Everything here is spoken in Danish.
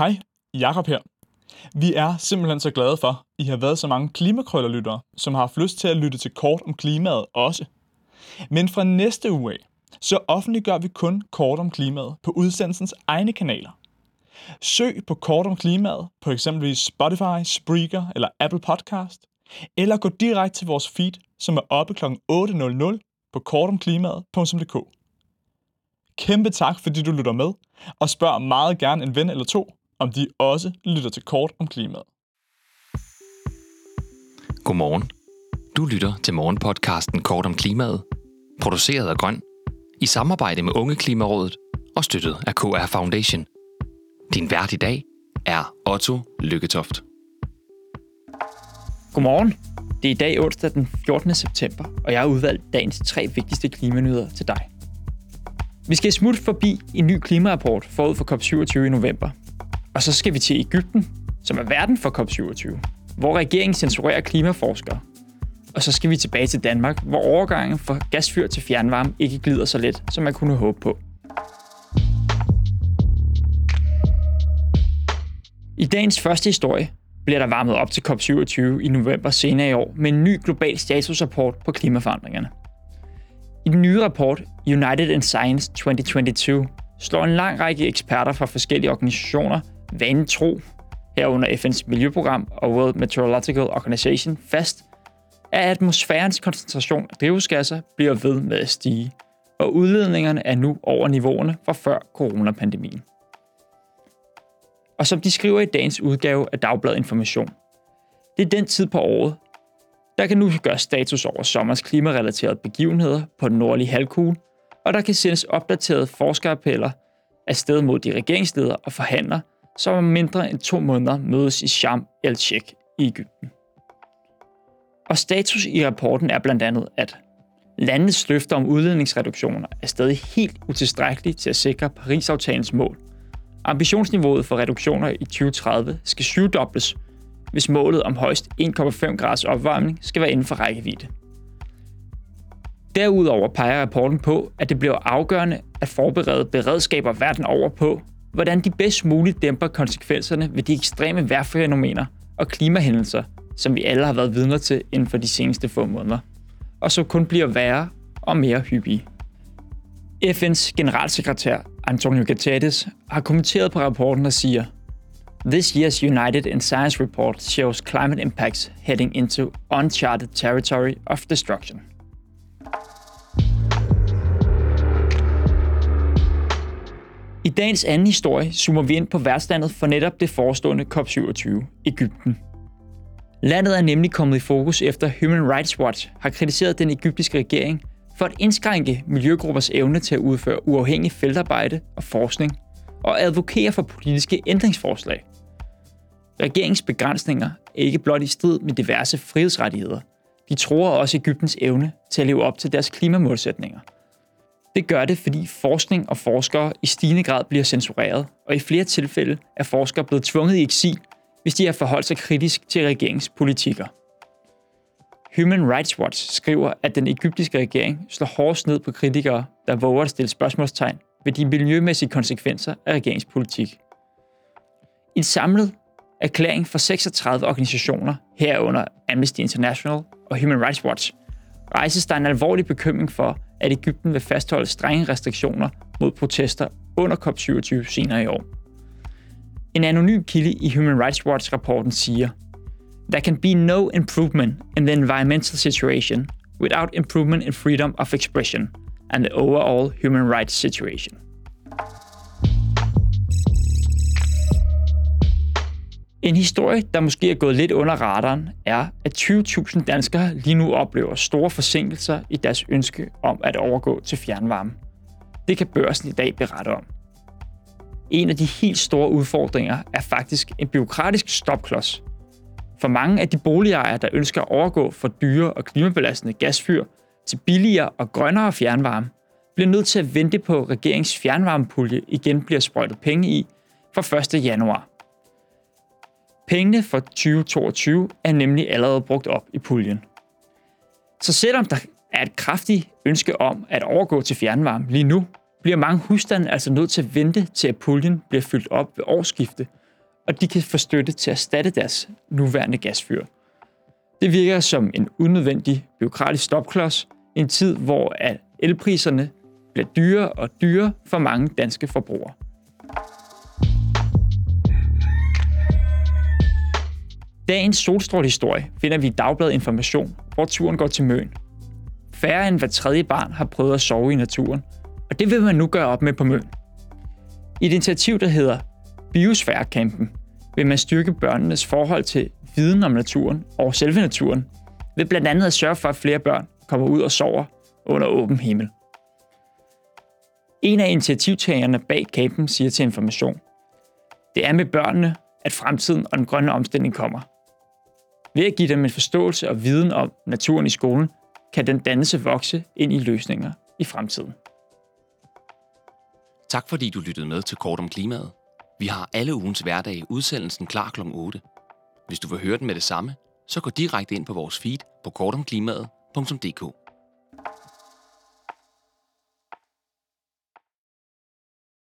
Hej, Jakob her. Vi er simpelthen så glade for, at I har været så mange klimakrøllerlyttere, som har haft lyst til at lytte til kort om klimaet også. Men fra næste uge af, så offentliggør vi kun kort om klimaet på udsendelsens egne kanaler. Søg på kort om klimaet på eksempelvis Spotify, Spreaker eller Apple Podcast, eller gå direkte til vores feed, som er oppe kl. 8.00 på kortomklimaet.dk. Kæmpe tak, fordi du lytter med, og spørg meget gerne en ven eller to, om de også lytter til kort om klimaet. Godmorgen. Du lytter til morgenpodcasten Kort om klimaet, produceret af Grøn, i samarbejde med Unge Klimarådet og støttet af KR Foundation. Din vært i dag er Otto Lykketoft. Godmorgen. Det er i dag onsdag den 14. september, og jeg har udvalgt dagens tre vigtigste klimanyheder til dig. Vi skal smutte forbi en ny klimarapport forud for COP27 i november. Og så skal vi til Ægypten, som er verden for COP27, hvor regeringen censurerer klimaforskere. Og så skal vi tilbage til Danmark, hvor overgangen fra gasfyr til fjernvarme ikke glider så let, som man kunne håbe på. I dagens første historie bliver der varmet op til COP27 i november senere i år med en ny global statusrapport på klimaforandringerne. I den nye rapport United in Science 2022 slår en lang række eksperter fra forskellige organisationer vanen tro, herunder FN's miljøprogram og World Meteorological Organization, fast, at atmosfærens koncentration af drivhusgasser bliver ved med at stige, og udledningerne er nu over niveauerne fra før coronapandemien. Og som de skriver i dagens udgave af Dagbladet Information, det er den tid på året, der kan nu gøres status over sommers klimarelaterede begivenheder på den nordlige halvkugle, og der kan sendes opdaterede forskerappeller afsted mod de regeringsledere og forhandlere, som om mindre end to måneder mødes i Sharm el-Sheikh i Ægypten. Og status i rapporten er blandt andet, at landets løfter om udledningsreduktioner er stadig helt utilstrækkelige til at sikre Paris-aftalens mål. Ambitionsniveauet for reduktioner i 2030 skal syvdobles, hvis målet om højst 1,5 graders opvarmning skal være inden for rækkevidde. Derudover peger rapporten på, at det bliver afgørende at forberede beredskaber verden over på, hvordan de bedst muligt dæmper konsekvenserne ved de ekstreme vejrfænomener og klimahændelser, som vi alle har været vidner til inden for de seneste få måneder, og som kun bliver værre og mere hyppige. FN's generalsekretær Antonio Guterres har kommenteret på rapporten og siger, This year's United in Science report shows climate impacts heading into uncharted territory of destruction. I dagens anden historie zoomer vi ind på værtslandet for netop det forestående COP27, Ægypten. Landet er nemlig kommet i fokus efter Human Rights Watch har kritiseret den egyptiske regering for at indskrænke miljøgruppers evne til at udføre uafhængig feltarbejde og forskning og advokere for politiske ændringsforslag. Regeringens begrænsninger er ikke blot i strid med diverse frihedsrettigheder. De tror også Ægyptens evne til at leve op til deres klimamålsætninger – det gør det, fordi forskning og forskere i stigende grad bliver censureret, og i flere tilfælde er forskere blevet tvunget i eksil, hvis de har forholdt sig kritisk til regeringspolitikker. Human Rights Watch skriver, at den egyptiske regering slår hårdest ned på kritikere, der våger at stille spørgsmålstegn ved de miljømæssige konsekvenser af regeringspolitik. En samlet erklæring fra 36 organisationer, herunder Amnesty International og Human Rights Watch, rejses der en alvorlig bekymring for, at Ægypten vil fastholde strenge restriktioner mod protester under COP27 senere i år. En anonym kilde i Human Rights Watch-rapporten siger, There can be no improvement in the environmental situation without improvement in freedom of expression and the overall human rights situation. En historie, der måske er gået lidt under radaren, er, at 20.000 danskere lige nu oplever store forsinkelser i deres ønske om at overgå til fjernvarme. Det kan børsen i dag berette om. En af de helt store udfordringer er faktisk en byråkratisk stopklods. For mange af de boligejere, der ønsker at overgå fra dyre og klimabelastende gasfyr til billigere og grønnere fjernvarme, bliver nødt til at vente på, at regeringens fjernvarmepulje igen bliver sprøjtet penge i fra 1. januar. Pengene for 2022 er nemlig allerede brugt op i puljen. Så selvom der er et kraftigt ønske om at overgå til fjernvarme lige nu, bliver mange husstande altså nødt til at vente til, at puljen bliver fyldt op ved årsskifte, og de kan få støtte til at erstatte deres nuværende gasfyr. Det virker som en unødvendig byråkratisk stopklods i en tid, hvor elpriserne bliver dyrere og dyrere for mange danske forbrugere. Dagens solstrålehistorie finder vi i Dagbladet Information, hvor turen går til Møn. Færre end hver tredje barn har prøvet at sove i naturen, og det vil man nu gøre op med på Møn. I et initiativ, der hedder Biosfærekampen, vil man styrke børnenes forhold til viden om naturen og selve naturen, ved blandt andet at sørge for, at flere børn kommer ud og sover under åben himmel. En af initiativtagerne bag campen siger til Information, det er med børnene, at fremtiden og den grønne omstilling kommer. Ved at give dem en forståelse og viden om naturen i skolen, kan den dannelse vokse ind i løsninger i fremtiden. Tak fordi du lyttede med til Kort om Klimaet. Vi har alle ugens hverdag udsendelsen klar kl. 8. Hvis du vil høre den med det samme, så gå direkte ind på vores feed på kortomklimaet.dk.